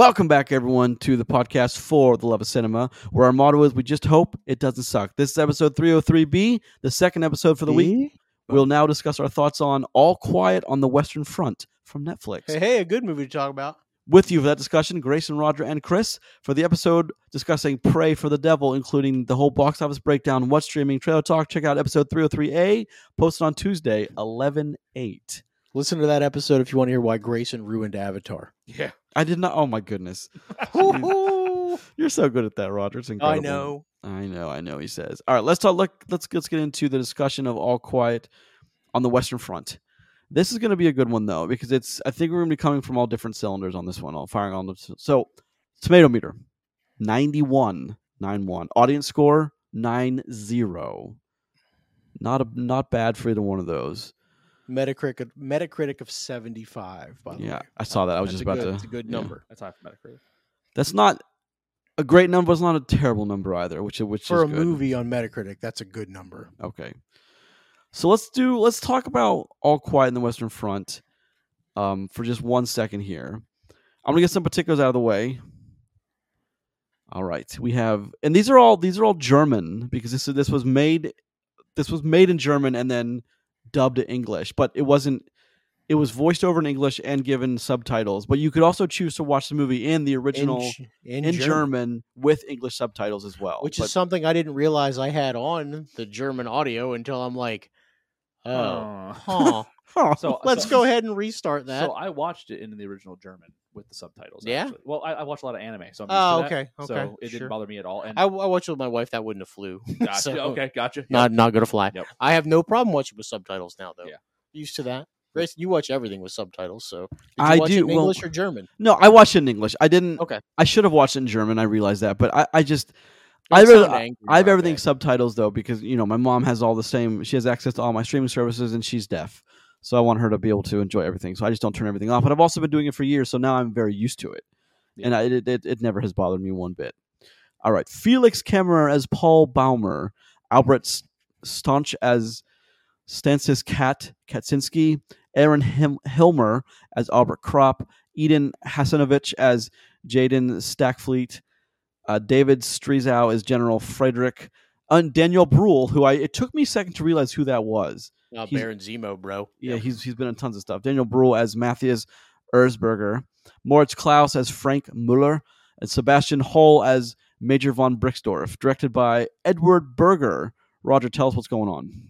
Welcome back, everyone, to the podcast for the love of cinema, where our motto is we just hope it doesn't suck. This is episode 303B, the second episode for the week. We'll now discuss our thoughts on All Quiet on the Western Front from Netflix. Hey, hey, a good movie to talk about. With you for that discussion, Grayson, Roger, and Chris for the episode discussing Prey for the Devil, including the whole box office breakdown, what's streaming, trailer talk. Check out episode 303A, posted on Tuesday, 11 8. Listen to that episode if you want to hear why Grayson ruined Avatar. Yeah. I did not. Oh, my goodness. You're so good at that, Roger. It's incredible. I know. I know, I know. He says. All right, let's talk. Let, let's let's get into the discussion of All Quiet on the Western Front. This is going to be a good one though because it's. I think we're going to be coming from all different cylinders on this one. All firing on the so tomato meter, 91, 91. Audience score nine zero. Not a not bad for either one of those. Metacritic Metacritic of 75, by the Yeah, way. I saw that. I was That's just about good, to. It's a good yeah. number. That's high for Metacritic. That's not a great number. It's not a terrible number either. Which which For a good. movie on Metacritic, that's a good number. Okay. So let's do let's talk about All Quiet in the Western Front um, for just one second here. I'm gonna get some particulars out of the way. All right, we have, and these are all these are all German because this this was made this was made in German and then dubbed to English, but it wasn't. It was voiced over in English and given subtitles, but you could also choose to watch the movie in the original in, in, in, German, German. with English subtitles as well. which But- is something I didn't realize I had on the German audio until I'm like, oh, Uh, huh. Huh. so Let's so- go ahead and restart that. So I watched it in the original German with the subtitles. Yeah? actually. Well, I, I watch a lot of anime, so I'm used Oh, to that, okay, So it sure. didn't bother me at all. And I, I watched it with my wife. That wouldn't have flew. gotcha. So, okay, gotcha. Yep. Not not gonna fly. Yep. I have no problem watching with subtitles now, though. Yeah. Used to that. Grayson, you watch everything with subtitles, so did you I watch do, it in well- English or German? No, I watched it in English. I didn't. Okay. I should have watched it in German. I realized that, but I, I just I, really, angry I have everything that. subtitles though because you know my mom has all the same. She has access to all my streaming services and she's deaf, so I want her to be able to enjoy everything. So I just don't turn everything off. But I've also been doing it for years, so now I'm very used to it, and I, it, it it never has bothered me one bit. All right, Felix Kammerer as Paul Baumer, Albert Staunch as Stancis Kat Katczinsky, Aaron Hilmer as Albert Kropp, Edin Hasanović as Tjaden Stackfleet, uh, David Striesow as General Frederick, and Daniel Bruhl, who I it took me a second to realize who that was. Uh, he's- Baron Zemo, bro. Yeah, he's he's been in tons of stuff. Daniel Bruhl as Matthias Erzberger, Moritz Klaus as Frank Muller, and Sebastian Hull as Major von Brixdorf, directed by Edward Berger. Roger, tell us what's going on.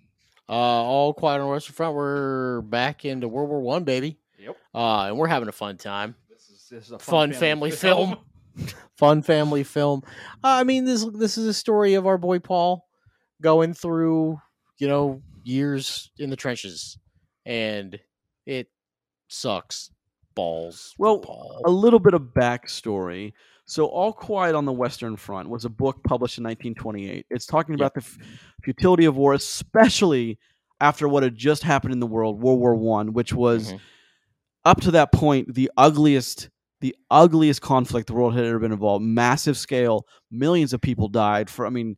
Uh, all quiet on the Western Front. We're back into World War One, baby. Yep. Uh, and we're having a fun time. This is, this is a Fun family film. Fun family film. Uh, I mean, this this is a story of our boy Paul going through, you know, years in the trenches, and it sucks balls. Well, Paul. a little bit of backstory. So, All Quiet on the Western Front was a book published in 1928. It's talking Yep. about the f- futility of war, especially after what had just happened in the world, World War One, which was Mhm. up to that point the ugliest, the ugliest conflict the world had ever been involved. Massive scale, millions of people died. For I mean,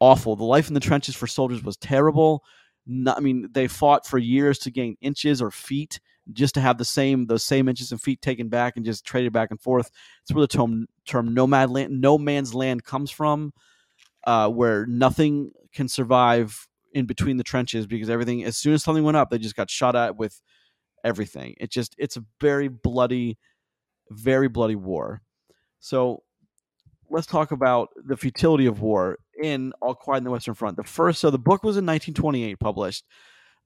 awful. The life in the trenches for soldiers was terrible. No, I mean, they fought for years to gain inches or feet just to have the same those same inches and feet taken back and just traded back and forth. It's where the term term nomad land, no man's land comes from, uh, where nothing can survive in between the trenches because everything. As soon as something went up, they just got shot at with everything. It just it's a very bloody, very bloody war. So let's talk about the futility of war in All Quiet in the Western Front. The first, so the book was in 1928 published,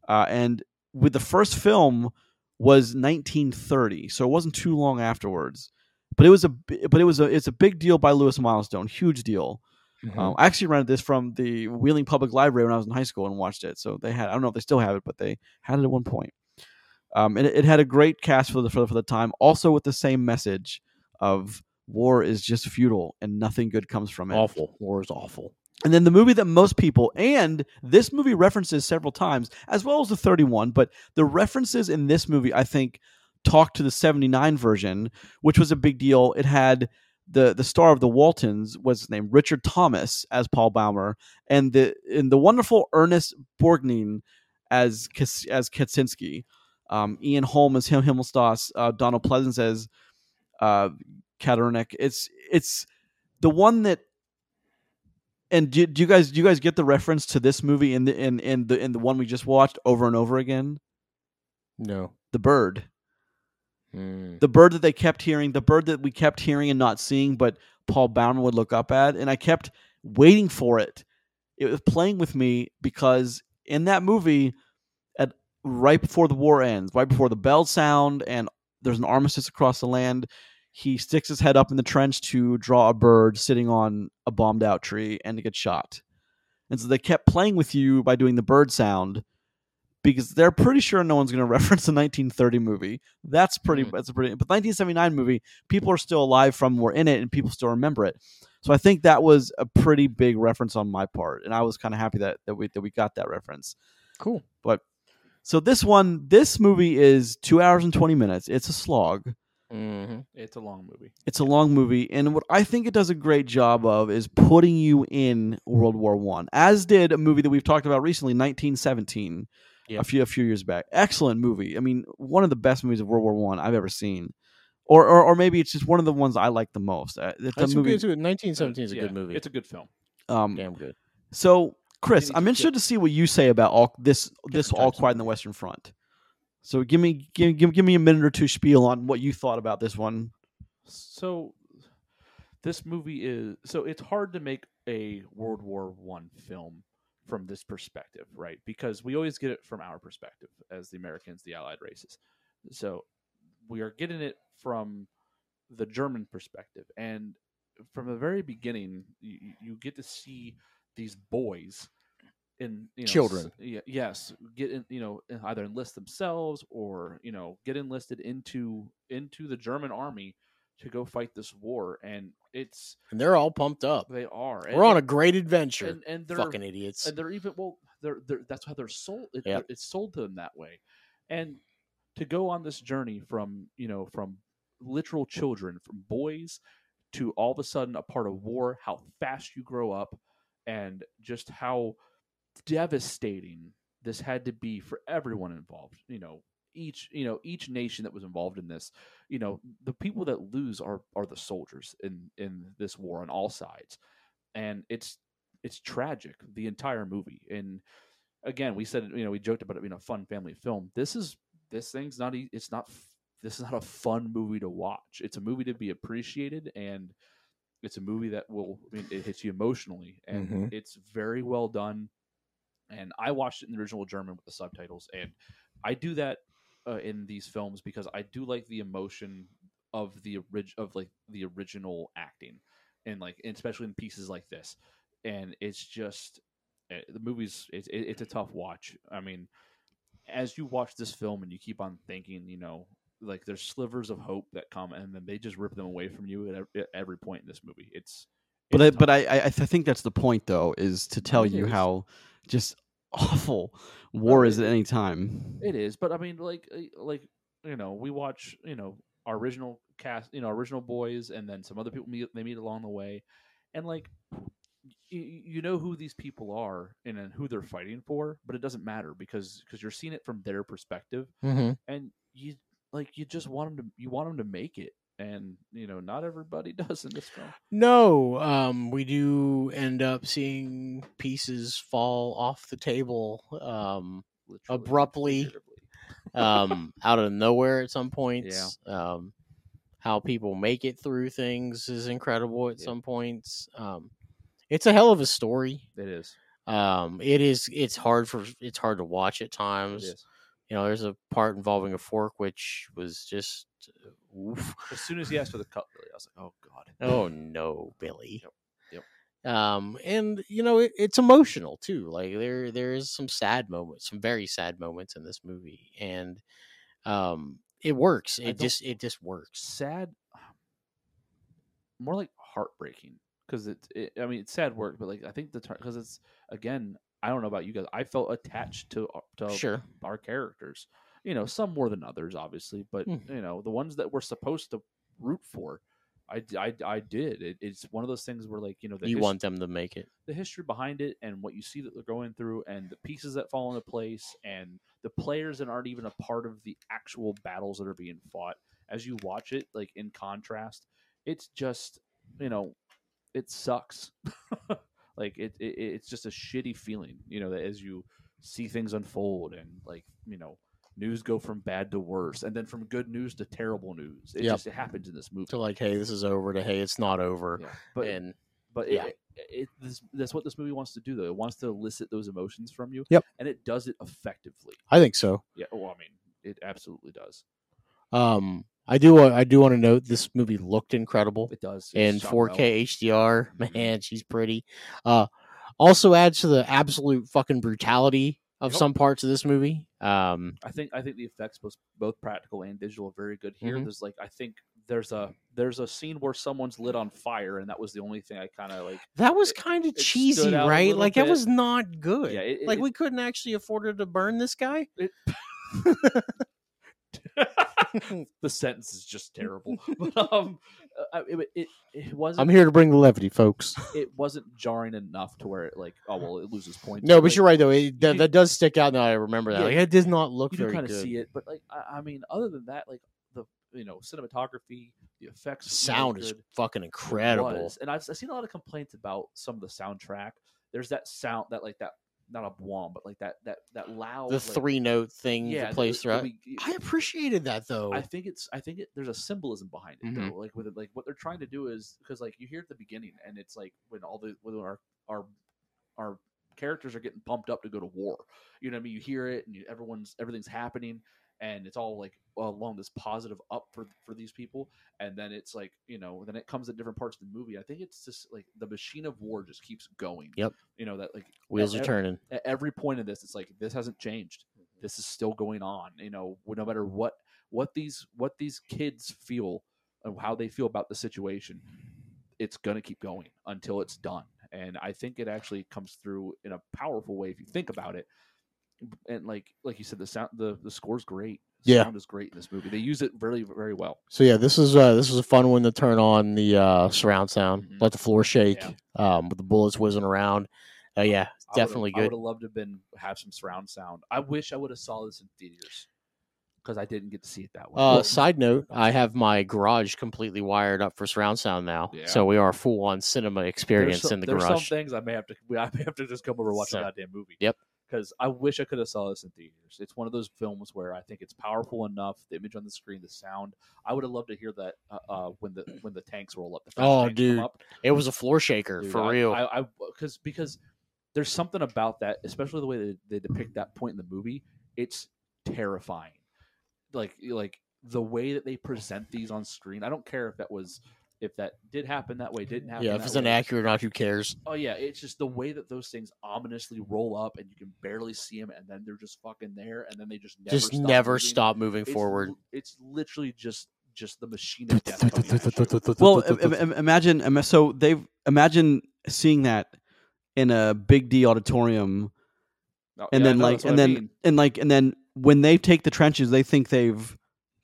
uh, and with the first film was 1930, so it wasn't too long afterwards. But it was a, but it was a, it's a big deal by Lewis Milestone, huge deal. Mhm. Um, I actually rented this from the Wheeling Public Library when I was in high school and watched it. So they had, I don't know if they still have it, but they had it at one point. Um, and it, it had a great cast for the, for the for the time, also with the same message of war is just futile and nothing good comes from it. awful. War is awful. And then the movie that most people, and this movie references several times, as well as the 31, but the references in this movie, I think, talk to the 79 version, which was a big deal. It had the the star of the Waltons was named Richard Thomas as Paul Baumer, and the and the wonderful Ernest Borgnine as as Katczinsky, um, Ian Holm as Him Himmelstoss, uh, Donald Pleasence as uh, Kaepernick. It's it's the one that. And do, do you guys do you guys get the reference to this movie in the in in the in the one we just watched over and over again? No. The bird. Mm. the bird that they kept hearing, the bird that we kept hearing and not seeing, but Paul Baumer would look up at, and I kept waiting for it. It was playing with me because in that movie, at right before the war ends, right before the bell sound, and there's an armistice across the land, he sticks his head up in the trench to draw a bird sitting on a bombed out tree and to get shot. And so they kept playing with you by doing the bird sound because they're pretty sure no one's going to reference the 1930 movie. That's pretty. Mhm. That's a pretty. But 1979 movie, people are still alive from were in it, and people still remember it. So I think that was a pretty big reference on my part, and I was kind of happy that that we that we got that reference. Cool. But so this one, this movie is two hours and 20 minutes. It's a slog. Hmm It's a long movie. It's a long movie, and what I think it does a great job of is putting you in World War One, as did a movie that we've talked about recently, 1917, Yep. a few a few years back. Excellent movie. I mean, one of the best movies of World War One I've ever seen, or, or or maybe it's just one of the ones I like the most. Uh, it's a That's a movie. good. it's a good- 1917 is a Yeah, good movie. It's a good film. um, Damn good. so, Chris, I'm interested to see what you say about all this this all quiet in the Western Front. So give me give, give give me a minute or two spiel on what you thought about this one. So this movie is so it's hard to make a World War One film from this perspective, right? Because we always get it from our perspective as the Americans, the Allied races. So we are getting it from the German perspective, and from the very beginning, you, you get to see these boys in you know, Children. s- yes, get in, you know either enlist themselves or you know get enlisted into into the German army to go fight this war, and it's And they're all pumped up. they are We're on a great adventure. and, and they're Fucking idiots. and they're even well they're, they're that's how they're sold it, Yep. it's sold to them that way and to go on this journey from you know from literal children from boys to all of a sudden a part of war how fast you grow up and just how devastating this had to be for everyone involved you know each you know each nation that was involved in this. You know the people that lose are are the soldiers in in this war on all sides. And it's it's tragic the entire movie. And again we said you know we joked about it being a fun family film. This is this thing's not it's not this is not a fun movie to watch. It's a movie to be appreciated and it's a movie that will I mean, it hits you emotionally and Mhm. it's very well done and i watched it in the original german with the subtitles and i do that uh, in these films because i do like the emotion of the orig- of like the original acting and like and especially in pieces like this. And it's just eh, the movie's it's, it- it's a tough watch. I mean as you watch this film and you keep on thinking you know like there's slivers of hope that come and then they just rip them away from you at, at every point in this movie. It's, But I, but. I I, I think that's the point though is to tell it you is. how just awful war it is at any time. It is, but I mean, like, uh, like you know, we watch you know our original cast, you know, original boys, and then some other people meet, they meet along the way, and like, you, you know who these people are and then who they're fighting for, but it doesn't matter because because you're seeing it from their perspective, hmm and you like you just want them to you want them to make it, and you know, not everybody does in this film. No, um, we do end up seeing pieces fall off the table um, Abruptly. um, out of nowhere at some points. Um, how people make it through things is incredible at Yeah. some points. Um, it's a hell of a story. It is. Um, it is. It's hard for. It's hard to watch at times. You know, there's a part involving a fork which was just. Oof. As soon as he asked for the cutlery, I was like, oh god. Oh no, Billy. Yep. Um, and you know it, it's emotional too. Like there, there is some sad moments, some very sad moments in this movie, and um, it works. It just, it just works. sad more like heartbreaking because it's it, i mean it's sad work but like i think the because it's again i don't know about you guys i felt attached to uh, to Sure. our characters you know some more than others obviously but Hmm. you know the ones that we're supposed to root for i i, I did it, it's one of those things where like you know the You his- want them to make it. the history behind it and what you see that they're going through and the pieces that fall into place and the players that aren't even a part of the actual battles that are being fought as you watch it like in contrast it's just you know it sucks like it, it it's just a shitty feeling you know that as you see things unfold and like you know news go from bad to worse and then from good news to terrible news it Yep. just it happens in this movie to like, hey, this is over. To hey, it's not over. yeah. but and but yeah. it, it, it this, that's what this movie wants to do though it wants to elicit those emotions from you Yep. and it does it effectively I think so. yeah well i mean it absolutely does Um, I do. I do want to note this movie looked incredible it does in 4K well. HDR. Man, she's pretty. Uh, also adds to the absolute fucking brutality of Yep. some parts of this movie. Um, I think I think the effects both both practical and digital are very good here. Mhm. There's like I think there's a there's a scene where someone's lit on fire, and that was the only thing I kind of like. that was kind of cheesy, right? Like that was not good. Yeah, it, like it- we couldn't actually afford to burn this guy. the sentence is just terrible. but um, uh, it, it it wasn't. I'm here to bring the levity, folks. It wasn't jarring enough to where it like oh well it loses points. No, but like, you're right though. It, that, do- that does stick out now. I remember that. Yeah, like, it does not look You do very kind of see it, but like I, I mean, other than that, like the you know cinematography, the effects, really Sound is good. fucking incredible. And I've, I've seen a lot of complaints about some of the soundtrack. There's that sound that like that not a womp, but like that that that loud The like, three note thing yeah that plays the- throughout. the- I appreciated that though. I think it's I think it, there's a symbolism behind it Mhm. though. Like with it, like what they're trying to do is because like you hear at the beginning and it's like when all the when our our our characters are getting pumped up to go to war. You know what I mean? You hear it and you, everyone's everything's happening and it's all like along this positive up for for these people and then it's like you know then it comes at different parts of the movie i think it's just like the machine of war just keeps going Yep. you know that like Wheels at are ev- turning. at every point of this it's like this hasn't changed Mm-hmm. this is still going on you know no matter what what these what these kids feel and how they feel about the situation it's going to keep going until it's done and i think it actually comes through in a powerful way if you think about it and like like you said the sound the the score's great the Yeah. sound is great in this movie they use it very very well So yeah, this is uh this is a fun one to turn on the uh surround sound, Mhm. let the floor shake, Yeah. um, with the bullets whizzing around. Uh, yeah, definitely I would have loved to have been have some surround sound. I wish I would have saw this in theaters because I didn't get to see it that way. Uh, Well, side note, I have my garage completely wired up for surround sound now, Yeah. so we are full on cinema experience some, in the there's garage. some things I may have to I may have to just come over and watch So- the goddamn movie. Yep. Because I wish I could have saw this in theaters. It's one of those films where I think it's powerful enough. The image on the screen, the sound. I would have loved to hear that uh, uh, when the when the tanks roll up. The Oh, tanks come dude. up. It was a floor shaker Dude, for I- real. I, I, because because there's something about that, especially the way they, they depict that point in the movie. It's terrifying. Like like the way that they present these on screen. I don't care if that was if that did happen that way, didn't happen. yeah, if that it's way. inaccurate or not, who cares? Oh yeah, it's just the way that those things ominously roll up, and you can barely see them, and then they're just fucking there, and then they just never Just stop never moving. stop moving It's forward. It's literally just just the machine of death. coming at you. Well, im- im- imagine so they've imagine seeing that in a big D auditorium, Oh, and yeah, then know, like and I then mean. and like and then when they take the trenches, they think they've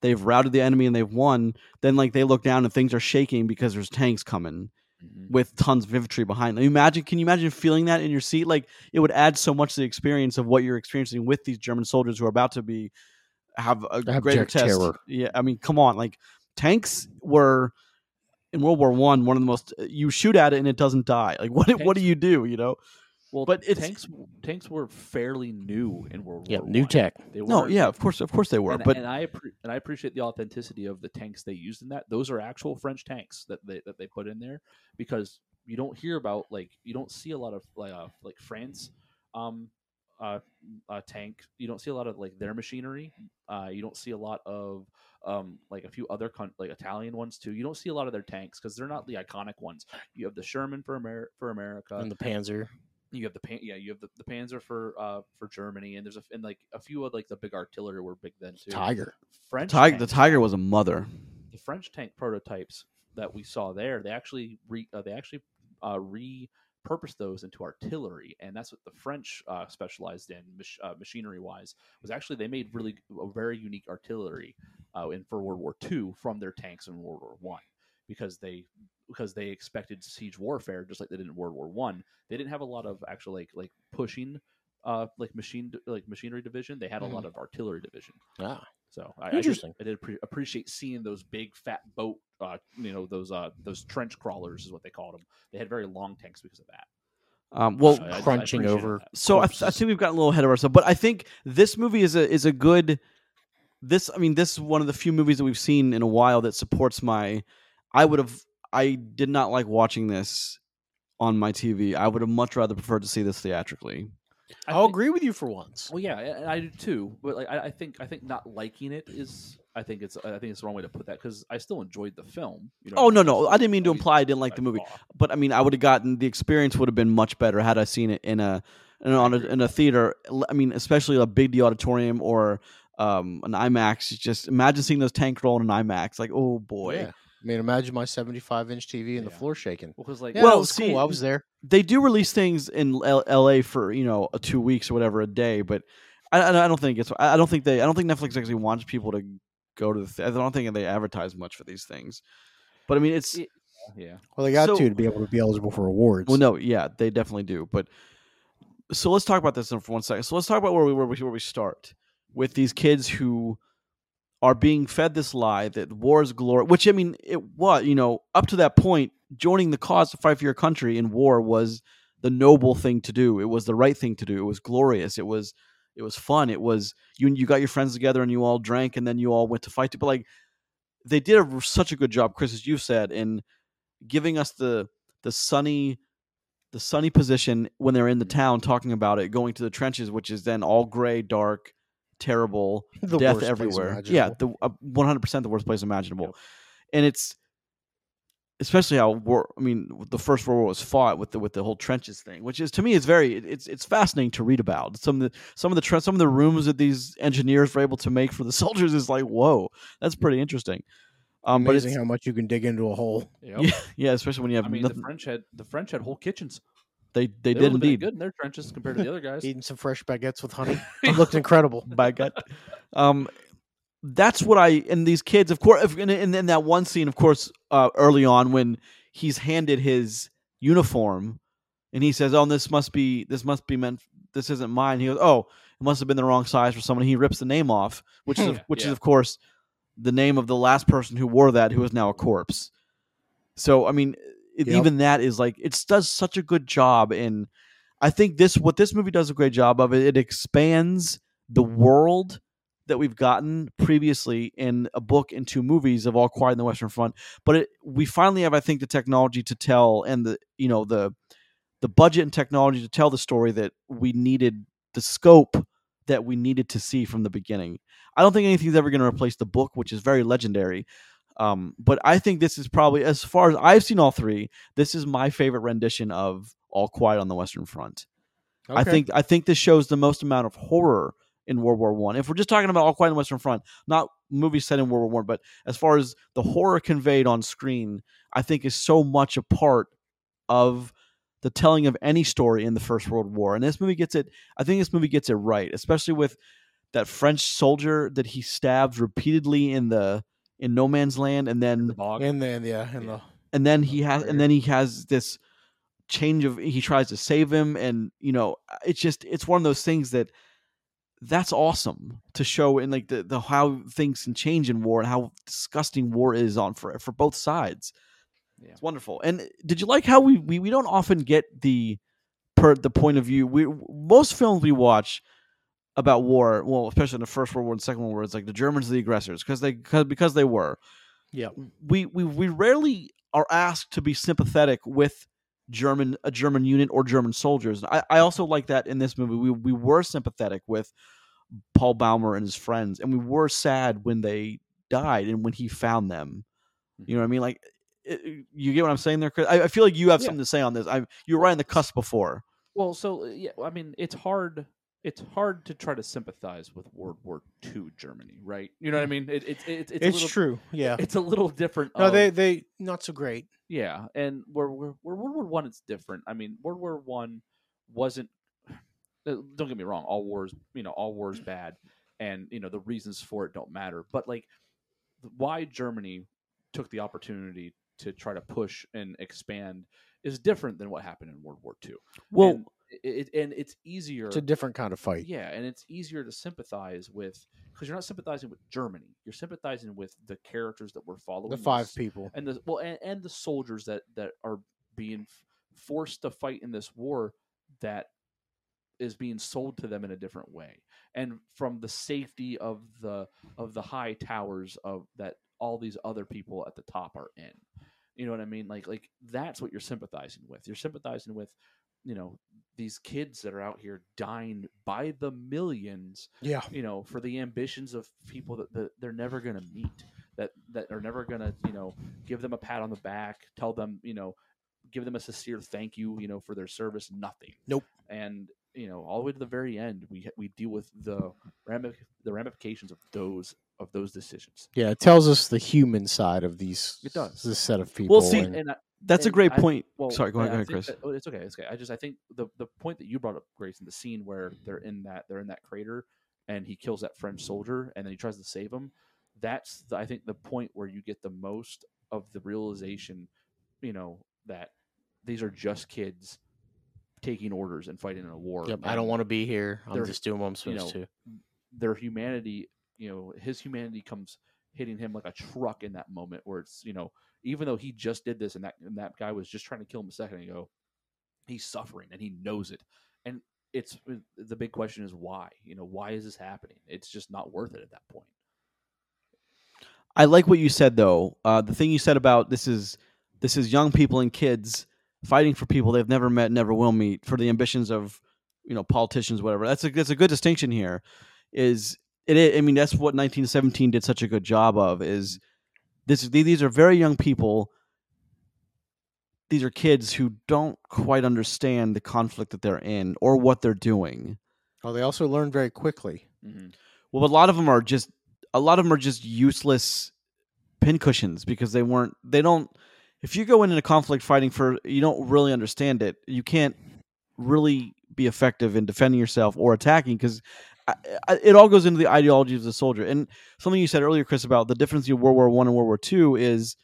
they've routed the enemy and they've won. Then like they look down and things are shaking because there's tanks coming Mhm. with tons of infantry behind them. Imagine, can you imagine feeling that in your seat? Like it would add so much to the experience of what you're experiencing with these German soldiers who are about to be have a greater test. terror. Yeah, I mean, come on, like tanks were in World War One one of the most. You shoot at it and it doesn't die. Like what? What do you do? You know? Well, but but it's- tanks tanks were fairly new in World Yeah, War Yeah, new tech. They No, weren't- yeah, of course, of course they were. and, but and I and I appreciate the authenticity of the tanks they used in that. Those are actual French tanks that they that they put in there because you don't hear about like you don't see a lot of like uh, like France um uh, uh tank. You don't see a lot of like their machinery. Uh, you don't see a lot of um like a few other con- like Italian ones too. You don't see a lot of their tanks because they're not the iconic ones. You have the Sherman for Amer- for America and the Panzer. You have the pan, yeah, you have the, the Panzer for uh for Germany, and there's a and like a few of like the big artillery were big then too. Tiger. French Tiger, the tanks- Tiger was a mother. the French tank prototypes that we saw there, they actually re, uh, they actually uh, repurposed those into artillery, and that's what the French uh, specialized in mach- uh, machinery wise. Was actually they made really a very unique artillery uh, in for World War II from their tanks in World War One because they because they expected siege warfare just like they did in World War One. They didn't have a lot of actual like like pushing. Uh, like machine like machinery division, they had a lot of artillery division. Ah, So I, I Interesting. I did pre- appreciate seeing those big fat boat, uh, you know, those uh, those trench crawlers is what they called them. They had very long tanks because of that. Um, well, I- I- I crunching over that. so I, I think we've gotten a little ahead of ourselves, but I think this movie is a is a good. This I mean, this is one of the few movies that we've seen in a while that supports my. I would have. I did not like watching this on my TV. I would have much rather preferred to see this theatrically. I I'll think- agree with you for once. Well, yeah, and I do too. But like, I, I think I think not liking it is. I think it's. I think it's the wrong way to put that because I still enjoyed the film. You know Oh no, mean? no, I didn't mean to imply I didn't like the movie, but I mean I would have gotten the experience would have been much better had I seen it in a in a, on a, in a theater. I mean, especially a big D auditorium or um, an IMAX. Just imagine seeing those tank roll in an IMAX. Like, oh boy. Yeah. I mean, imagine my 75 inch TV and the floor shaking. Well, because like Yeah, Well, it was see, cool. I was there. they do release things in L- L.A. for you know a two weeks or whatever a day, but I, I I don't think it's I I don't think they I don't think Netflix actually wants people to go to the. Th- I don't think they advertise much for these things, but I mean it's Yeah. yeah, Well, they got So- to to be able to be eligible for awards. well no yeah they definitely do, but so let's talk about this for one second. So let's talk about where we where we where we start with these kids who are being fed this lie that war is glory, which I mean it was you know up to that point joining the cause to fight for your country in war was the noble thing to do. It was the right thing to do. It was glorious. It was it was fun. It was you you got your friends together and you all drank and then you all went to fight. But like they did a, such a good job, Chris, as you said, in giving us the the sunny the sunny position when they're in the town talking about it, going to the trenches, which is then all gray, dark, terrible, the death worst place everywhere. Yeah, the one hundred percent the worst place imaginable, and it's especially how war. I mean, the first World War was fought with the with the whole trenches thing, which is to me is very it's it's fascinating to read about. Some of the some of the tre- some of the rooms that these engineers were able to make for the soldiers is like whoa, that's pretty interesting. Um, but Amazing it's, how much you can dig into a hole. Yep. yeah, yeah, especially when you have I mean, nothing. the French had the French had whole kitchens. They they, were did indeed. good in their trenches compared to the other guys. Eating some fresh baguettes with honey. It looked incredible. by gut. Um, that's what I and these kids, of course, and in, in, in that one scene, of course, uh, early on when he's handed his uniform, and he says, "Oh, this must be this must be meant. This isn't mine." He goes, "Oh, it must have been the wrong size for someone." He rips the name off, which is Yeah, which is of course the name of the last person who wore that, who is now a corpse. So I mean, it, Yep. even that is like it does such a good job in. I think this what this movie does a great job of it. It expands the world that we've gotten previously in a book and two movies of All Quiet in the Western Front. But it, we finally have, I think, the technology to tell and the you know the the budget and technology to tell the story that we needed, the scope that we needed to see from the beginning. I don't think anything's ever going to replace the book, which is very legendary. Um, but I think this is probably, as far as I've seen all three, this is my favorite rendition of All Quiet on the Western Front. I think I think this shows the most amount of horror in World War One. If we're just talking about All Quiet on the Western Front, not movies set in World War One, but as far as the horror conveyed on screen, I think is so much a part of the telling of any story in the First World War. And this movie gets it. I think this movie gets it right, especially with that French soldier that he stabs repeatedly in the in No Man's Land, and then the bog. And then yeah, and the and then he has and then he has this change of he tries to save him and you know uh, it's just it's one of those things that that's awesome to show in like the, the how things can change in war and how disgusting war is on for for both sides. Yeah. it's wonderful. And uh, did you like how we we, we don't often get the per the point of view? We most films we watch about war well especially in the first world war and second world war it's like the germans are the aggressors because they cause, because they were yeah. we we we rarely are asked to be sympathetic with German a German unit or German soldiers. I, I also like that in this movie. We we were sympathetic with Paul Baumer and his friends, and we were sad when they died and when he found them. Hmm. You know what I mean? Like, it, you get what I'm saying there, Chris? I, I feel like you have Yeah. something to say on this. I you were right on the cusp before. Well, so yeah, I mean, it's hard. It's hard to try to sympathize with World War II Germany, right? You know what I mean? It, it, it, it's a It's little, true. Yeah. It's a little different. No, of- they they not so great. Yeah, and where where where World War One, it's different. I mean, World War One wasn't. uh, Don't get me wrong. All wars, you know, all wars bad, and you know the reasons for it don't matter. But like, why Germany took the opportunity to try to push and expand is different than what happened in World War Two. Well, And it, and it's easier It's a different kind of fight. yeah and it's easier to sympathize with because you're not sympathizing with germany. You're sympathizing with the characters that we're following The five this- people. and the well and, and the soldiers that that are being forced to fight in this war that is being sold to them in a different way. And from the safety of the of the high towers of that all these other people at the top are in. You know what i mean? Like like that's what you're sympathizing with. You're sympathizing with you know these kids that are out here dying by the millions Yeah. you know for the ambitions of people that, that they're never going to meet that that are never going to you know give them a pat on the back tell them you know give them a sincere thank you you know for their service nothing Nope. and you know all the way to the very end we we deal with the the ramifications of those of those decisions Yeah, it tells us the human side of these. It does. This set of people. see, and- and I, That's a great I- point. well, Sorry, go ahead, go ahead, Chris. that- oh, it's okay. It's okay. I just I think the the point that you brought up, Grace, in the scene where they're in that they're in that crater and he kills that French soldier and then he tries to save him. That's the, I think the point where you get the most of the realization, you know, that these are just kids taking orders and fighting in a war. Yep, I don't want to be here. I'm they're- just doing what I'm you supposed know, to. Their humanity, you know, his humanity comes hitting him like a truck in that moment where it's you know even though he just did this and that and that guy was just trying to kill him a second ago he's suffering and he knows it and it's uh, the big question is why you know why is this happening it's just not worth it at that point I like what you said though. Uh, the thing you said about this is this is young people and kids fighting for people they've never met, never will meet, for the ambitions of you know politicians, whatever. That's a that's a good distinction here. Is it? i- mean, that's what 1917 did such a good job of. Is this? These are very young people. These are kids who don't quite understand the conflict that they're in or what they're doing. Oh, they also learn very quickly. mm-hmm. Well, a lot of them are just a lot of them are just useless pincushions because they weren't they don't if you go into a conflict fighting for you don't really understand it you can't really be effective in defending yourself or attacking because it all goes into the ideology of the soldier. And something you said earlier chris about the difference between world war one and world war two is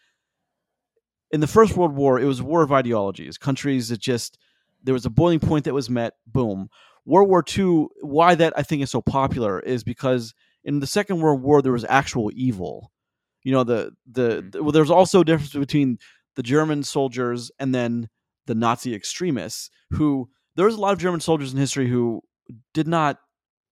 in the first world war it was a war of ideologies countries that just there was a boiling point that was met boom. World war two why that i think is so popular is because in the second world war there was actual evil. You know the the, Mhm. the well there's also a difference between the german soldiers and then the nazi extremists who there was a lot of german soldiers in history who did not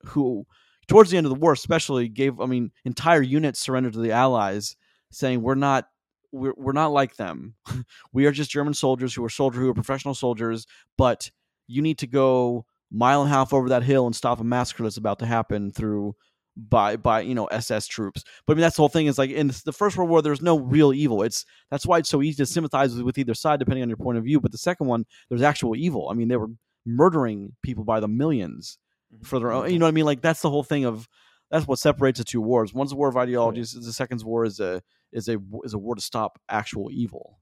who towards the end of the war especially gave i mean entire units surrendered to the allies saying we're not we're, we're not like them we are just german soldiers who are soldiers who are professional soldiers but you need to go mile and a half over that hill and stop a massacre that's about to happen through by by you know SS troops. But I mean that's the whole thing is like in the First World War there's no real evil. It's that's why it's so easy to sympathize with, with either side depending on your point of view. But the second one there's actual evil. I mean they were murdering people by the 1000000s for their own. You know what I mean? Like that's the whole thing of that's what separates the two wars. One's a war of ideologies. The second's war is a is a is a war to stop actual evil.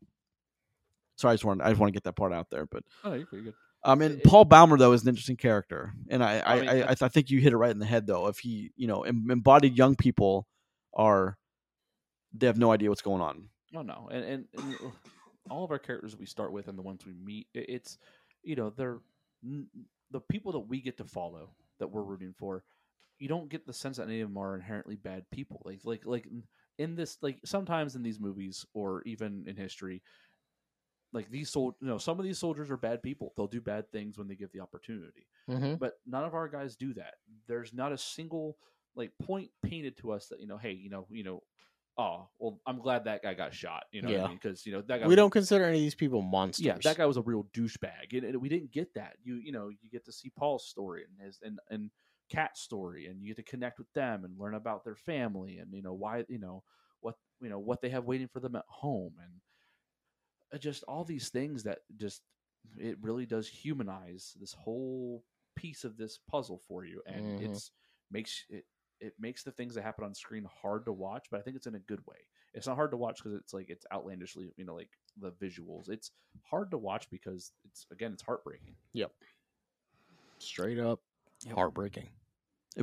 Sorry, I just want I just want to get that part out there. But oh you're pretty good um, and It- Paul Baumer though is an interesting character, and I I, I I, mean, I, I think you hit it right in the head though. If he you know embodied young people are they have no idea what's going on. Oh no, and, and, and all of our characters we start with and the ones we meet, it's you know they're the people that we get to follow that we're rooting for. You don't get the sense that any of them are inherently bad people. Like like like in this like sometimes in these movies or even in history, like these sol you know some of these soldiers are bad people. They'll do bad things when they get the opportunity Mm-hmm. but none of our guys do that. There's not a single like point painted to us that you know, hey, you know, you know, oh, well, I'm glad that guy got shot. You know, Yeah. I mean? Because you know that guy. We was- don't consider any of these people monsters. Yeah, that guy was a real douchebag, and, and we didn't get that. You you know, you get to see Paul's story and his and and Kat's story, and you get to connect with them and learn about their family and you know why you know what you know what they have waiting for them at home and uh, just all these things that just it really does humanize this whole piece of this puzzle for you and Mhm. it's makes it it makes the things that happen on screen hard to watch but i think it's in a good way it's not hard to watch because it's like it's outlandishly you know like the visuals it's hard to watch because it's again it's heartbreaking Yep. straight up heartbreaking.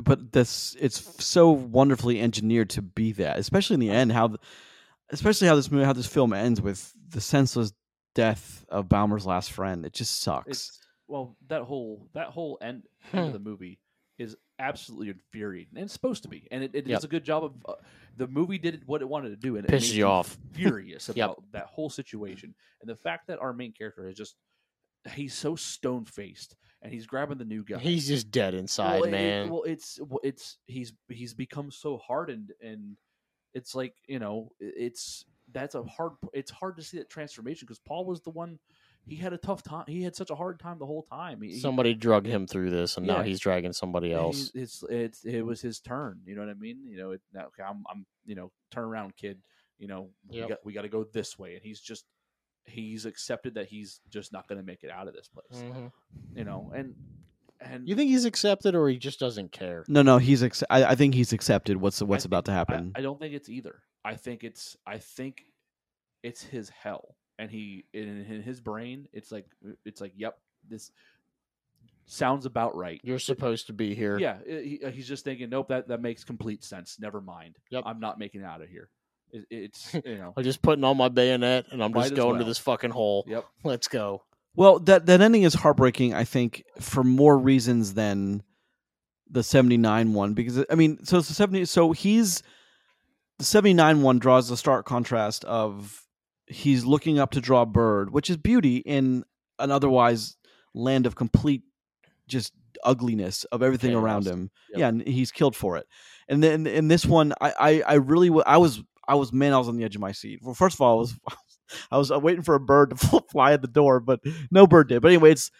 But this it's so wonderfully engineered to be that, especially in the end. How, the, especially how this movie, how this film ends with the senseless death of Baumer's last friend. It just sucks. it's well, that whole that whole end, Hmm. end of the movie is absolutely infuriating, and it's supposed to be, and it, it Yep. does a good job of. Uh, the movie did what it wanted to do, and it Pisses you off. furious Yep. about that whole situation, and the fact that our main character is just he's so stone faced, and he's grabbing the new guy. He's just dead inside, well, it- man. well, it's well, it's he's he's become so hardened, and it's like you know, it's that's a hard. It's hard to see that transformation because Paul was the one. He had a tough time. He had such a hard time the whole time. He, he- Somebody drugged him through this, and now he's dragging somebody else. It's it's it was his turn. You know what I mean? You know, it, now, okay, I'm I'm you know, turn around, kid. You know, we got we got to go this way, and he's just he's accepted that he's just not going to make it out of this place. Mhm. You know, and and You think he's accepted, or he just doesn't care? No, no, he's. Ex- I, I think he's accepted what's what's think- about to I- happen. I, don't think it's either. I think it's I think it's his hell, and he in, in his brain, it's like it's like, yep, this sounds about right. You're supposed to be here. Yeah, he, uh, he's just thinking, nope, that that makes complete sense. Never mind. Yep. I'm not making it out of here. It, it's you know, I'm just putting on my bayonet, and I'm Might just as going to this fucking hole. yep. Let's go. Well, that that ending is heartbreaking. I think for more reasons than the seventy nine one, because I mean, so it's the seventy. So he's the seventy nine one draws the stark contrast of he's looking up to draw a bird, which is beauty in an otherwise land of complete just ugliness of everything around him. Yep. Yeah, and he's killed for it. And then in this one, I I, I really I was I was man, I was on the edge of my seat. Well, first of all, I was I was uh, waiting for a bird to fly at the door, but no bird did. But anyway, it's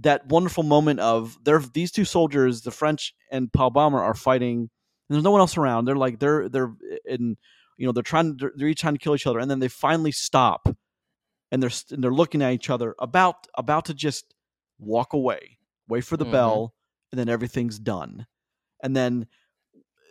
that wonderful moment of there. These two soldiers, the French and Paul Baumer, are fighting. And there's no one else around. They're like they're they're in you know they're trying they're, they're each trying to kill each other, and then they finally stop, and they're and they're looking at each other about about to just walk away, wait for the Mhm. bell, and then everything's done, and then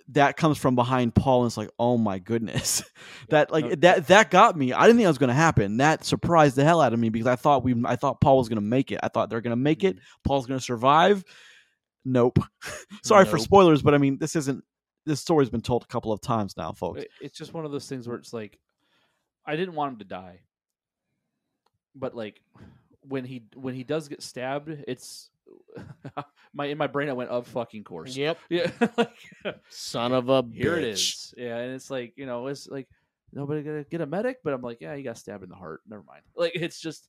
that comes from behind Paul, and it's like, oh my goodness, that like that that got me. I didn't think that was going to happen. That surprised the hell out of me because I thought we I thought Paul was going to make it. I thought they're going to make it. Paul's going to survive. Nope. Sorry for spoilers, but I mean this isn't this story's been told a couple of times now, folks. It's just one of those things where it's like, I didn't want him to die, but like when he when he does get stabbed, it's my in my brain I went of fucking course. Yep. Yeah, like Son of a here it bitch. is. Yeah, and it's like you know, it's like nobody gonna get a medic, but I'm like, yeah, he got stabbed in the heart. Never mind. Like it's just,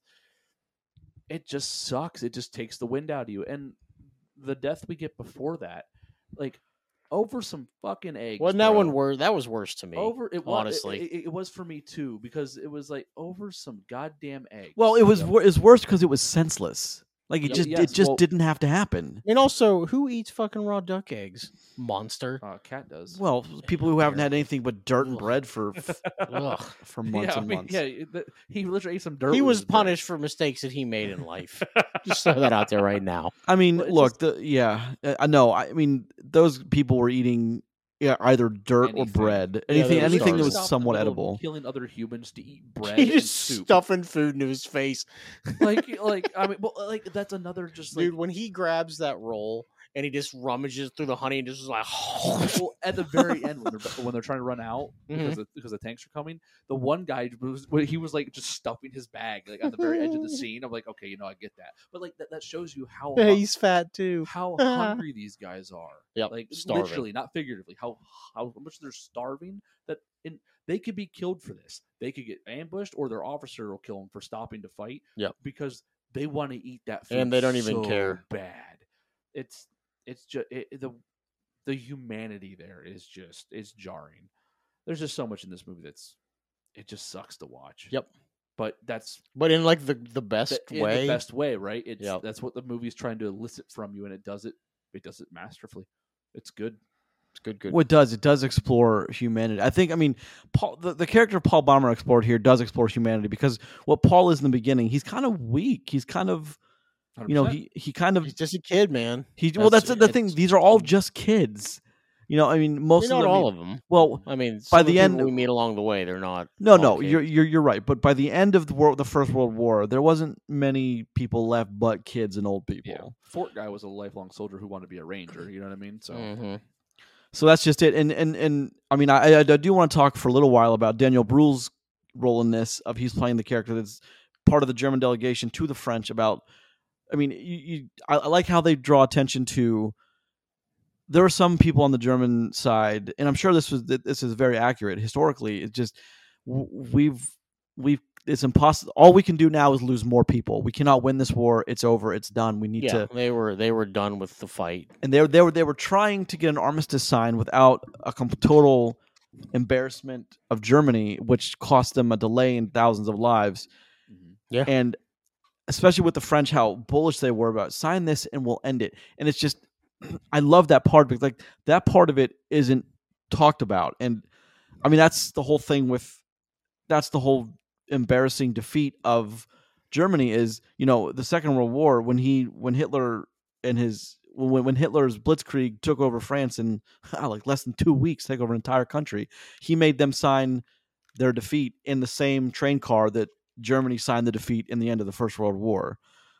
it just sucks. It just takes the wind out of you. And the death we get before that, like over some fucking eggs. Wasn't that one bro. worse? That was worse to me. Over it was honestly. It, it, it was for me too because it was like over some goddamn eggs. Well, it was Yep. wor- it was worse because it was senseless. Like it Yep. just Yes, it just well- didn't have to happen. and also, who eats fucking raw duck eggs? Monster. uh, Kat does. Well, people who haven't had anything but dirt and bread for Ugh. for months yeah, I and mean, months. yeah, the- he literally ate some dirt. He was his bread. punished for mistakes that he made in life. Just throw that out there right now. I mean, Well, it's look, the yeah, uh, I know. I mean, those people were eating yeah, either dirt or Anything. bread, Yeah, anything, they anything that was Stop in the somewhat edible. Killing other humans to eat bread He just soup. stuffing food into his face. like, like I mean, well, like that's another just like Dude, when he grabs that roll and he just rummages through the honey and just is like, well, at the very end when they're when they're trying to run out Mm-hmm. because the, because the tanks are coming, the one guy was he was like just stuffing his bag like at the very edge of the scene. I'm like, okay, you know, I get that, but like that, that shows you how yeah, hun- he's fat too. how hungry these guys are. Yep, like starving. literally, not figuratively. How how much they're starving that in they could be killed for this. They could get ambushed, or their officer will kill them for stopping to fight. Yep. because they want to eat that food And they don't even so care. Bad. It's it's just it, the the humanity there is just it's jarring. There's just so much in this movie that's it just sucks to watch. Yep. But that's But in like the the best the, in way. the best way, right? It's Yep. that's what the movie's trying to elicit from you, and it does it. It does it masterfully. It's good. It's good, good. What it does it does explore humanity. I think. I mean, Paul, the, the character of Paul Baumer explored here does explore humanity because what Paul is in the beginning, he's kind of weak. He's kind of, you know, he he kind of He's just a kid, man. he. Well, that's That's- the thing. These are all just kids. You know, I mean, most I mean, of not them. all of them. Well, I mean, by the end- we meet along the way, they're not. No, no, kids. you're you're you're right. But by the end of the world, the First World War, there wasn't many people left but kids and old people. Yeah. Fort guy was a lifelong soldier who wanted to be a ranger. You know what I mean? So Mhm. So that's just it. And and and I mean, I I do want to talk for a little while about Daniel Bruhl's role in this. Of he's playing the character that's part of the German delegation to the French about I mean, you, you I, I like how they draw attention to. There are some people on the German side, and I'm sure this was this is very accurate historically. It's just we've we've it's impossible. All we can do now is lose more people. We cannot win this war. It's over. It's done. We need Yeah, to. they were they were done with the fight. And they were they were they were trying to get an armistice signed without a total embarrassment of Germany, which cost them a delay in thousands of lives. Mhm. Yeah. And especially with the French, how bullish they were about sign this and we'll end it. And it's just, I love that part because like that part of it isn't talked about. And I mean, that's the whole thing with, that's the whole embarrassing defeat of Germany is, you know, the Second World War when he, when Hitler and his, when, when Hitler's blitzkrieg took over France in like less than two weeks, take over an entire country, he made them sign their defeat in the same train car that Germany signed the defeat in the end of the First World War.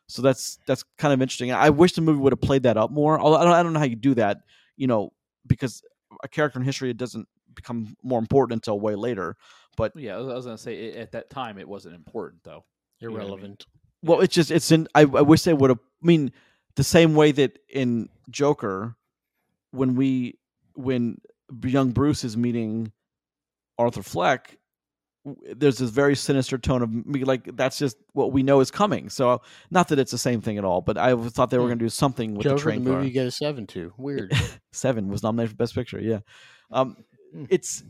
So that's that's kind of interesting. I wish the movie would have played that up more. Although I don't, I don't know how you do that, you know, because a character in history it doesn't become more important until way later. But yeah, I was, I was gonna say it, at that time it wasn't important though. You know I mean? Irrelevant. Well, it's just it's in. I, I wish they would have. I mean, the same way that in Joker, when we when young Bruce is meeting Arthur Fleck, w- there's this very sinister tone of me. Like that's just what we know is coming. So not that it's the same thing at all, but I thought they were Hmm. going to do something with Joker, the the, train movie car. you get a seven to. Weird. Seven was nominated for Best Picture. Yeah, um, Hmm. it's.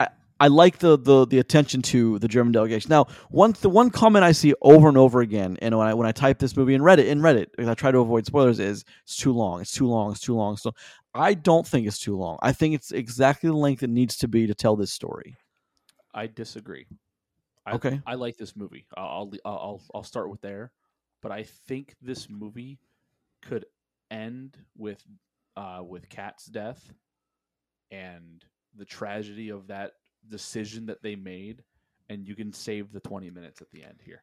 I, I like the, the the attention to the German delegation. Now, one the one comment I see over and over again, and when I when I type this movie in Reddit in Reddit, because I try to avoid spoilers, is it's too long. It's too long. It's too long. So I don't think it's too long. I think it's exactly the length it needs to be to tell this story. I disagree. I, Okay. I like this movie. I'll, I'll I'll I'll start with there, but I think this movie could end with uh, with Kat's death and the tragedy of that decision that they made, and you can save the twenty minutes at the end here.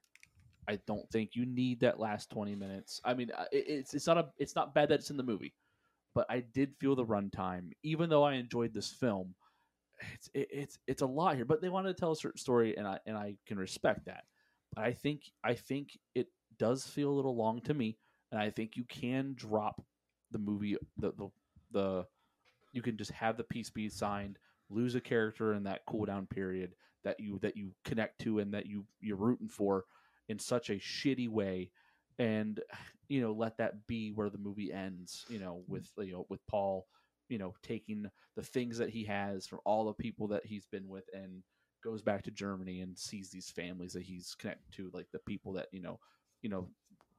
I don't think you need that last twenty minutes. I mean, uh, it, it's it's not a it's not bad that it's in the movie, but I did feel the runtime, even though I enjoyed this film it's it, it's it's a lot here, but they wanted to tell a certain story, and I and I can respect that. But I think I think it does feel a little long to me, and I think you can drop the movie the the, the you can just have the peace be signed, lose a character in that cool down period that you that you connect to and that you you're rooting for in such a shitty way, and you know let that be where the movie ends. You know with you know with Paul you know taking the things that he has from all the people that he's been with and goes back to Germany and sees these families that he's connected to like the people that you know you know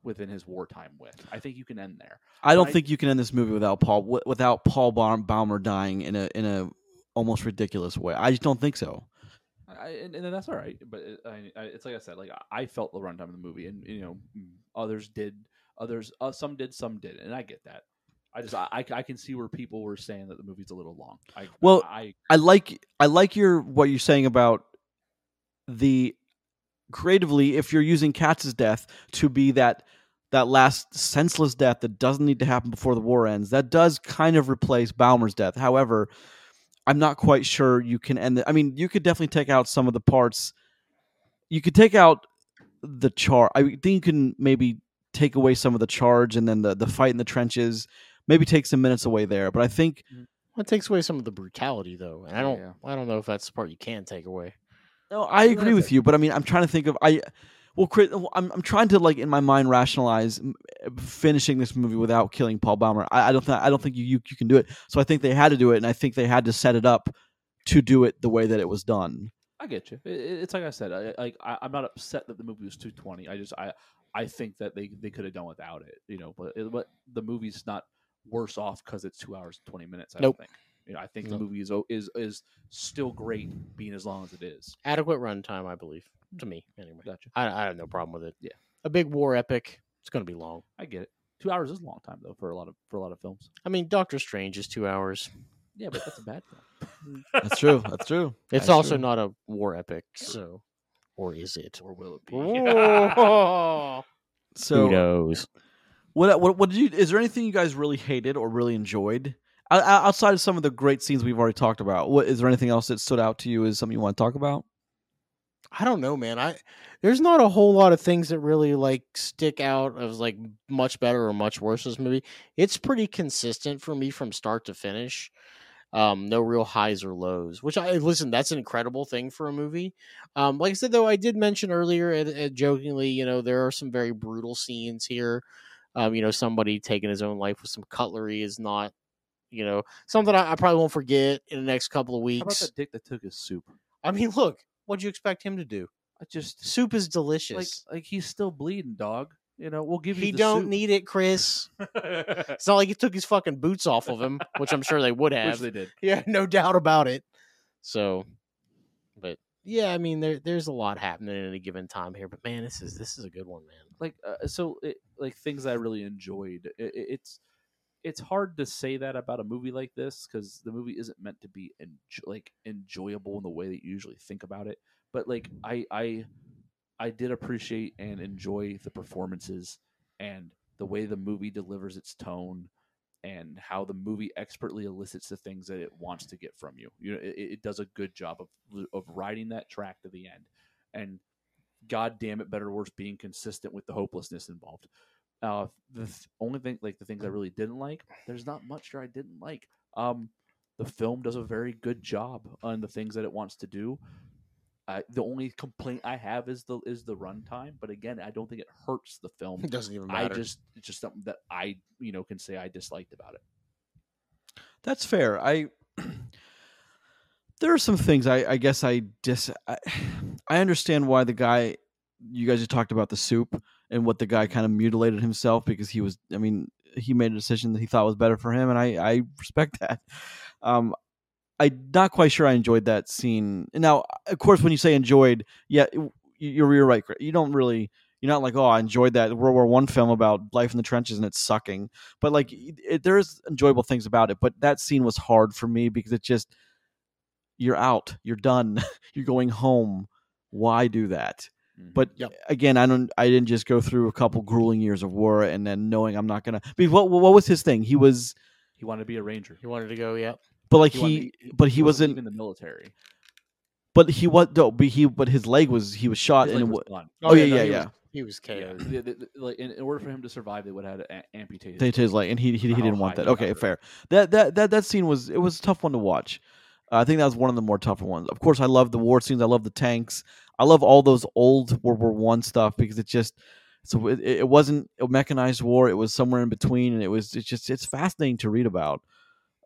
within his wartime with I think you can end there I don't I- think you can end this movie without Paul wi- without Paul Baum- Baumer dying in a in a almost ridiculous way. I just don't think so. I, and, and that's all right but it, I, I, it's like I said like I felt the runtime of the movie and you know others did others uh, some did some did and I get that I just I, I can see where people were saying that the movie's a little long I Well, I I like I like your what you're saying about the creatively if you're using Kat's death to be that that last senseless death that doesn't need to happen before the war ends. That does kind of replace Baumer's death. However, I'm not quite sure you can end it. I mean, you could definitely take out some of the parts. You could take out the char. I think you can maybe take away some of the charge and then the the fight in the trenches. Maybe take some minutes away there. But I think mm-hmm. Well, it takes away some of the brutality, though, and I don't. Yeah. I don't know if that's the part you can take away. No, I agree that's with it. you, but I mean, I'm trying to think of I. Well, Chris, I'm I'm trying to like in my mind rationalize eh, finishing this movie without killing Paul Baumer. I, I don't think I don't think you, you you can do it. So I think they had to do it, and I think they had to set it up to do it the way that it was done. I get you. It, it- it's like I said. I, like I, I'm not upset that the movie was 220. I just I I think that they they could have done without it. You know, but it, but the movie's not worse off because it's two hours and 20 minutes. I Nope. don't think. You know, I think Nope. the movie is is is still great being as long as it is. Adequate runtime, I believe, to me anyway. Gotcha. I, I have no problem with it. Yeah. a big war epic. It's going to be long. I get it. Two hours is a long time though for a lot of for a lot of films. I mean, Doctor Strange is two hours. Yeah, but that's a bad film. That's true. That's true. It's That's also true. not a war epic, so or is it? or will it be? Who So knows? What what what did you? Is there anything you guys really hated or really enjoyed? Outside of some of the great scenes we've already talked about, what is there anything else that stood out to you as something you want to talk about? I don't know, man. I there's not a whole lot of things that really like stick out as like much better or much worse. This movie, it's pretty consistent for me from start to finish. Um, no real highs or lows. Which I listen, that's an incredible thing for a movie. Um, like I said though, I did mention earlier, uh, uh, jokingly, you know, there are some very brutal scenes here. Um, you know, somebody taking his own life with some cutlery is not, you know, something I, I probably won't forget in the next couple of How about weeks. dick that took his soup? I mean, look, what'd you expect him to do? I just Soup is delicious. like he's still bleeding, dog. You know, we'll give you. he the don't soup. need it, Chris. It's not like he took his fucking boots off of him, which I'm sure they would Which have. they did. Yeah, no doubt about it. So, yeah, I mean, there there's a lot happening at any given time here. But man, this is this is a good one, man. like uh, so it, like things I really enjoyed. It, it- it's it's hard to say that about a movie like this because the movie isn't meant to be enj- like enjoyable in the way that you usually think about it. But like I I I did appreciate and enjoy the performances and the way the movie delivers its tone and how the movie expertly elicits the things that it wants to get from you. You know, it, it does a good job of of riding that track to the end, and God damn it, better or worse, being consistent with the hopelessness involved. Uh, the th- only thing, like the things I really didn't like, there's not much there I didn't like. Um, the film does a very good job on the things that it wants to do. Uh, the only complaint I have is the is the runtime, but again, I don't think it hurts the film. It doesn't even matter. I just it's just something that I you know can say I disliked about it. That's fair. I there are some things I, I guess I dis I, I understand why the guy you guys just talked about the soup and what the guy kind of mutilated himself because he was I mean he made a decision that he thought was better for him and I I respect that. Um I'm not quite sure I enjoyed that scene. Now, of course, when you say enjoyed, yeah, you're you're right. You don't really you're not like oh I enjoyed that World War One film about life in the trenches and it's sucking but like it, there's enjoyable things about it but that scene was hard for me because it just you're out you're done you're going home why do that mm-hmm. but Yep. again i don't i didn't just go through a couple grueling years of war and then knowing i'm not gonna because what, what was his thing he was he wanted to be a ranger. he wanted to go. Yep. But like wanted he, to- but he, wasn't, in the military. but he was no but he but his leg was he was shot His and leg it was wa- gone. Oh, yeah, no, yeah, he yeah. Was, he was Yeah, KO'd. the- the- the- like, in, in order for him to survive, they would have had to a- amputate. to his his leg, and he he, he didn't want that. Okay, fair. That that that that scene was it was a tough one to watch. Uh, I think that was one of the more tougher ones. Of course, I love the war scenes. I love the tanks. I love all those old World War One stuff because it just so it, it wasn't a mechanized war. It was somewhere in between, and it was it's just it's fascinating to read about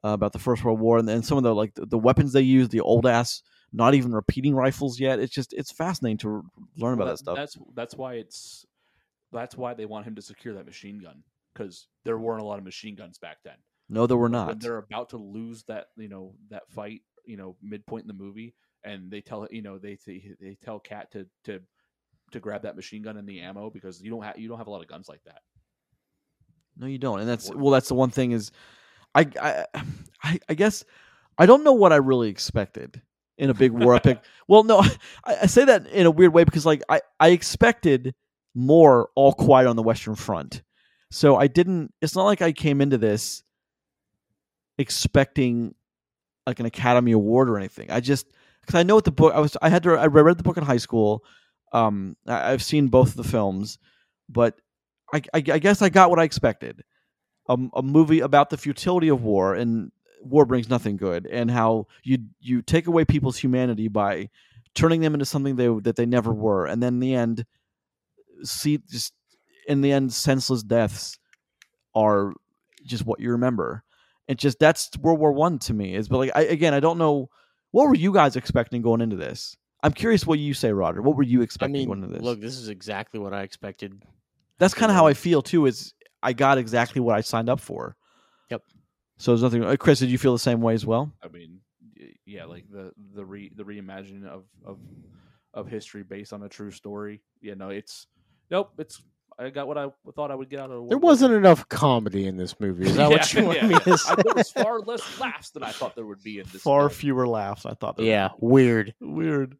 uh, about the First World War and, and some of the like the, the weapons they use, the old ass, not even repeating rifles yet. It's just it's fascinating to learn about Well, that stuff. That's that's why it's that's why they want him to secure that machine gun because there weren't a lot of machine guns back then. no, there were When not. they're about to lose that you know that fight, you know, midpoint in the movie, and they tell you know they they, they tell Kat to to to grab that machine gun and the ammo because you don't have you don't have a lot of guns like that. No, you don't. And that's well, that's the one thing is, I, I, I, guess I don't know what I really expected in a big war epic. Well, no, I, I say that in a weird way because like I, I expected more All Quiet on the Western Front, so I didn't. It's not like I came into this expecting like an Academy Award or anything. I just because I know what the book I was. I had to. I read the book in high school. Um, I, I've seen both of the films, but I, I, I guess I got what I expected. A, a movie about the futility of war and war brings nothing good, and how you you take away people's humanity by turning them into something they that they never were, and then in the end, see just in the end, senseless deaths are just what you remember. It just that's World War One to me. Is but like I, again, I don't know what were you guys expecting going into this. I'm curious what you say, Roger. What were you I expecting mean, going into this? look, this is exactly what I expected. that's kind of how I feel too. Is I got exactly what I signed up for. Yep. So there's nothing. uh, Chris, did you feel the same way as well? I mean, yeah, like the the re the reimagining of of of history based on a true story. You know, it's nope. It's I got what I thought I would get out of. it. There wasn't One. enough comedy in this movie. Is that what you Yeah, want yeah, me yeah. to I- say? there was far less laughs than I thought there would be in this. Far film. fewer laughs. I thought. yeah, weird. Weird.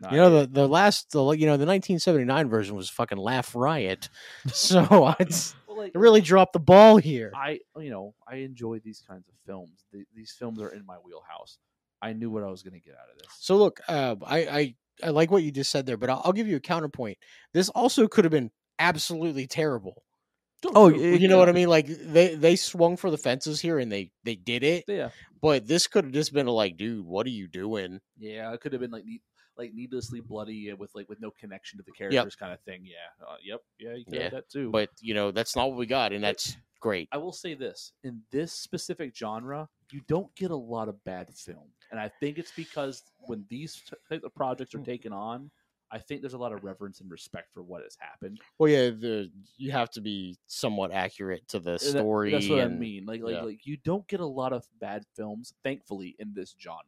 Nah, You know it- the the last the you know the 1979 version was fucking laugh riot. So it's well, like, it really dropped the ball here. I you know I enjoy these kinds of films. The, these films are in my wheelhouse. I knew what I was going to get out of this. So look, uh, I, I I like what you just said there, but I'll, I'll give you a counterpoint. This also could have been absolutely terrible. Oh, true. yeah, You know what I mean? Like they they swung for the fences here and they they did it, Yeah, but this could have just been a like, dude, what are you doing? yeah. It could have been like need, like needlessly bloody with like with no connection to the characters, kind of thing. Yeah. Uh, yep. Yeah. You could Yeah, that too. But you know, that's not what we got, and that's great. I will say this: in this specific genre, you don't get a lot of bad film, and I think it's because when these type of projects are taken on, I think there's a lot of reverence and respect for what has happened. Well, yeah, the you have to be somewhat accurate to the And that- story. that's what I mean. Like, like, yeah. like, you don't get a lot of bad films, thankfully, in this genre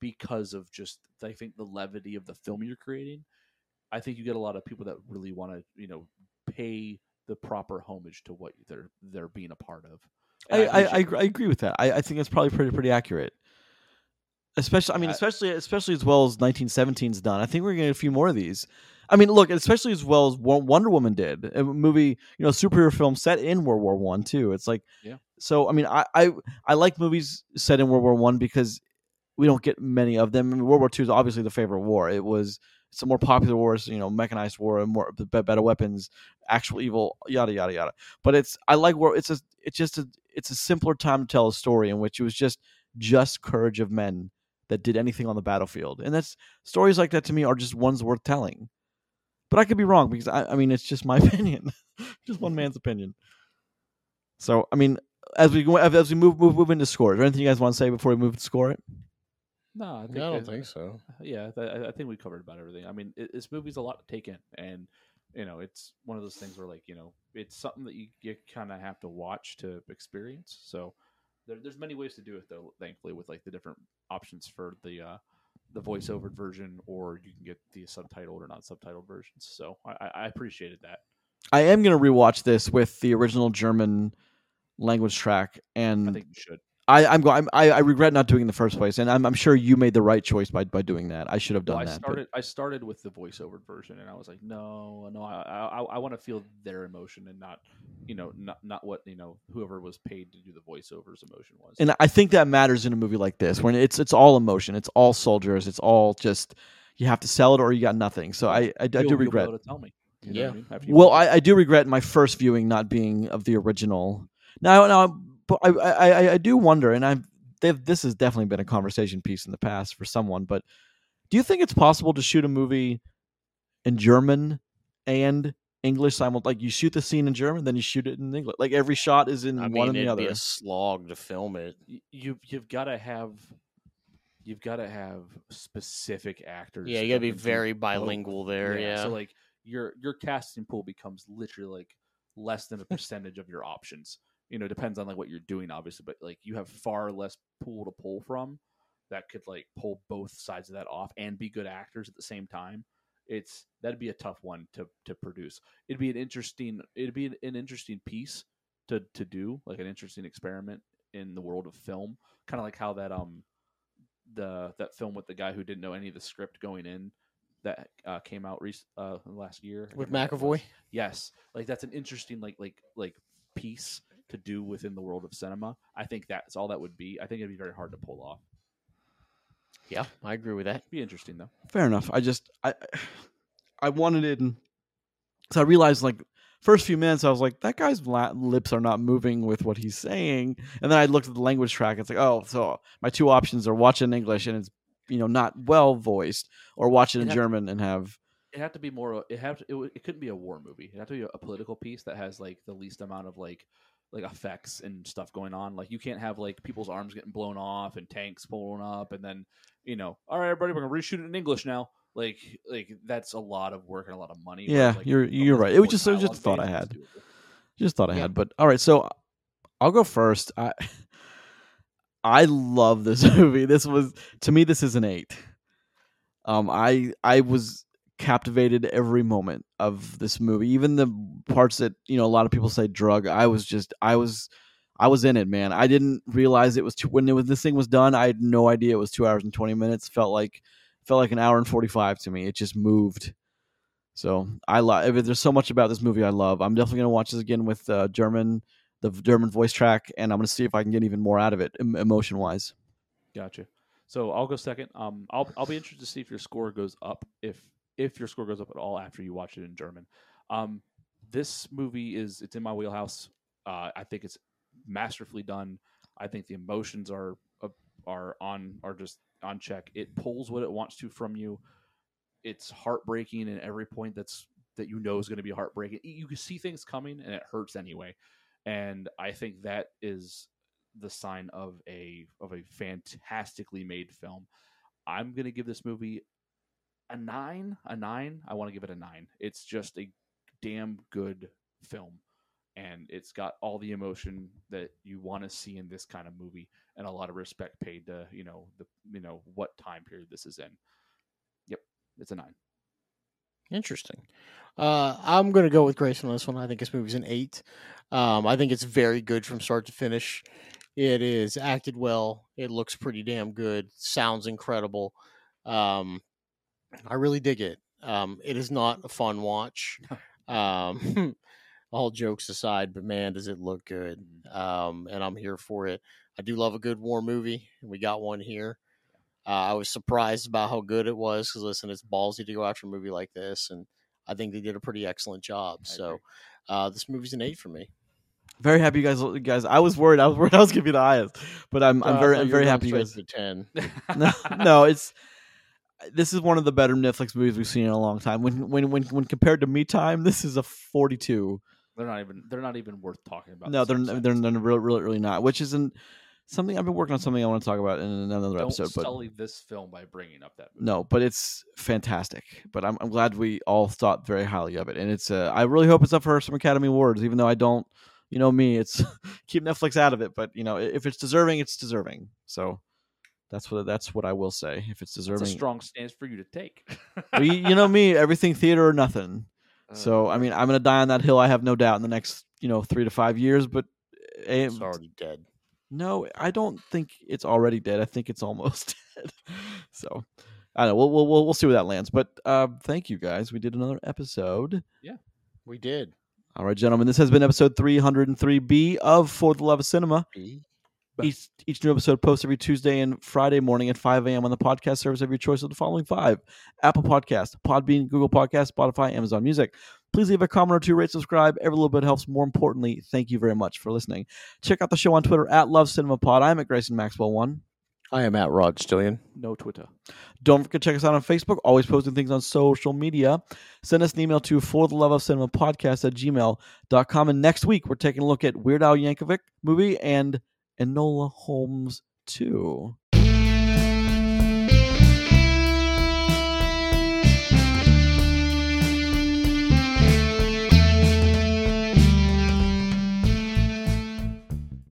because of just I think the levity of the film you're creating. I think you get a lot of people that really want to, you know, pay the proper homage to what they're they're being a part of. I, I, I, agree- I agree with that. I, I think that's probably pretty pretty accurate. Especially, I mean, especially especially as well as 1917's done. I think we're gonna get a few more of these. I mean, look, especially as well as Wonder Woman did, a movie, you know, superhero film set in World War One too. It's like, Yeah. So, I mean, I, I I like movies set in World War One because we don't get many of them. I mean, World War Two is obviously the favorite war. It was some more popular wars, you know, mechanized war and more better weapons, actual evil, yada yada yada. But it's I like where it's a it's just a it's a simpler time to tell a story in which it was just just courage of men that did anything on the battlefield, and that's stories like that to me are just ones worth telling. But I could be wrong because I, I mean it's just my opinion, just one man's opinion. So I mean, as we go as we move move move into scores, there anything you guys want to say before we move to score it? No, I, think No, I I- don't think so. Yeah, I I think we covered about everything. I mean, it, this movie's a lot to take in, and you know, it's one of those things where, like, you know, it's something that you, you kind of have to watch to experience. So there, there's many ways to do it, though. Thankfully, with like the different options for the uh, the voiceover version, or you can get the subtitled or not subtitled versions. So I, I- I appreciated that. I am gonna rewatch this with the original German language track, and I and think you should. I, I'm going. I, I regret not doing it in the first place, and I'm, I'm sure you made the right choice by, by doing that. I should have Well, done I that. but- started. I started with the voiceover version, and I was like, no, no, I, I, I want to feel their emotion and not, you know, not not what you know whoever was paid to do the voiceovers emotion was. and I think that matters in a movie like this, when it's it's all emotion, it's all soldiers, it's all just you have to sell it or you got nothing. So I I, I You'll- do you'll be regret. able to tell me. you know Yeah. I mean, Well. I, I do regret my first viewing not being of the original. Now, now, but I, I, I- I do wonder, and I've this has definitely been a conversation piece in the past for someone. But do you think it's possible to shoot a movie in German and English simultaneously? Like you shoot the scene in German, then you shoot it in English. Like every shot is in I one mean, and the it'd other. be a slog to film it. Y- you you've got to have you've got to have specific actors. Yeah, you that gotta be can do very both. bilingual there. Yeah. So like your your casting pool becomes literally like less than a percentage of your options. You know, depends on like what you're doing, obviously, but like you have far less pool to pull from that could like pull both sides of that off and be good actors at the same time. It's that'd be a tough one to to produce. It'd be an interesting it'd be an, an interesting piece to to do, like an interesting experiment in the world of film, kind of like how that um the that film with the guy who didn't know any of the script going in that uh, came out rec- uh, last year With can't remember what it was. McAvoy. Yes, like that's an interesting like like like piece to do within the world of cinema. I think that's all that would be. I think it'd be very hard to pull off. Yeah, I agree with that. Be interesting though. Fair enough. I just I I wanted it, and so I realized like first few minutes I was like that guy's lips are not moving with what he's saying, and then I looked at the language track. It's like oh, so my two options are watch in English and it's you know not well voiced, or watch it in It'd have to- German and have It had to be more. It had to, it, it couldn't be a war movie. It had to be a, a political piece that has like the least amount of like like effects and stuff going on. Like you can't have like people's arms getting blown off and tanks pulling up, and then you know, all right, everybody, we're gonna reshoot it in English now. Like like that's a lot of work and a lot of money. Yeah, like, you're- you're right. It was just- it was just a thought I had. just thought I Yeah. had. But all right, so I'll go first. I I love this movie. This was to me this is an 8. Um I I was captivated every moment of this movie. Even the parts that, you know, a lot of people say drug, I was just I was I was in it, man. I didn't realize it was two, when it was this thing was done. I had no idea it was 2 hours and 20 minutes. Felt like felt like an hour and 45 to me. It just moved. So I love. There's so much about this movie I love. I'm definitely gonna watch this again with uh, German, the German voice track, and I'm gonna see if I can get even more out of it emotion wise. Gotcha. So I'll go second. Um, I'll I'll be interested to see if your score goes up if if your score goes up at all after you watch it in German. Um, this movie is it's in my wheelhouse. Uh, I think it's masterfully done. I think the emotions are uh, are on are just on check. It pulls what it wants to from you. It's heartbreaking in every point that's that you know is going to be heartbreaking. You can see things coming and it hurts anyway. And I think that is the sign of a of a fantastically made film. I'm going to give this movie a 9, a 9. I want to give it a 9. It's just a damn good film and it's got all the emotion that you want to see in this kind of movie and a lot of respect paid to you know the you know what time period this is in yep it's a nine Interesting. Uh, I'm going to go with Grayson on this one. I think this movie's an eight. Um, I think it's very good from start to finish. It is acted well. It looks pretty damn good. Sounds incredible. Um, I really dig it. Um, it is not a fun watch. Um, all jokes aside, but man, does it look good. Um, and I'm here for it. I do love a good war movie, and we got one here. Uh, I was surprised about how good it was because listen, it's ballsy to go after a movie like this, and I think they did a pretty excellent job. So, uh, this movie's an eight for me. Very happy you guys. You guys, I was worried. I was worried I was be the highest, but I'm I'm Uh, very I'm very happy you guys. ten. no, no, it's this is one of the better Netflix movies we've seen in a long time. When when when when compared to Me Time, this is a 42. they're not even they're not even worth talking about No, the they're they're, they're really, really really not. Which isn't something I've been working on. Something I want to talk about in another episode. don't episode. But sully this film by bringing up that movie. no, but it's fantastic. But I'm I'm glad we all thought very highly of it, and it's uh, I really hope it's up for some Academy Awards. Even though I don't, you know me, it's keep Netflix out of it. But you know, if it's deserving, it's deserving. So that's what that's what I will say. If it's That's deserving, a strong stance for you to take. You, you know me, everything theater or nothing. So Uh, I mean, I'm gonna die on that hill. I have no doubt in the next you know three to five years. But eh, It's already dead. no, I don't think it's already dead. I think it's almost dead. So I don't know. We'll we'll we'll, we'll see where that lands. But uh, thank you guys. We did another episode. Yeah, we did. All right, gentlemen. This has been episode 303B of For the Love of Cinema. B. Each, each new episode posts every Tuesday and Friday morning at 5 a.m. on the podcast service of your choice of the following five Apple Podcast, Podbean, Google Podcast, Spotify, Amazon Music. Please leave a comment or two, rate, subscribe. Every little bit helps. More importantly, thank you very much for listening. Check out the show on Twitter at Love Cinema Pod. I'm at Grayson Maxwell One. I am at Rod Stillion. no Twitter. Don't forget to check us out on Facebook, always posting things on social media. Send us an email to for the love of cinema podcast at gmail.com. And next week, we're taking a look at Weird Al Yankovic movie and Enola Holmes 2.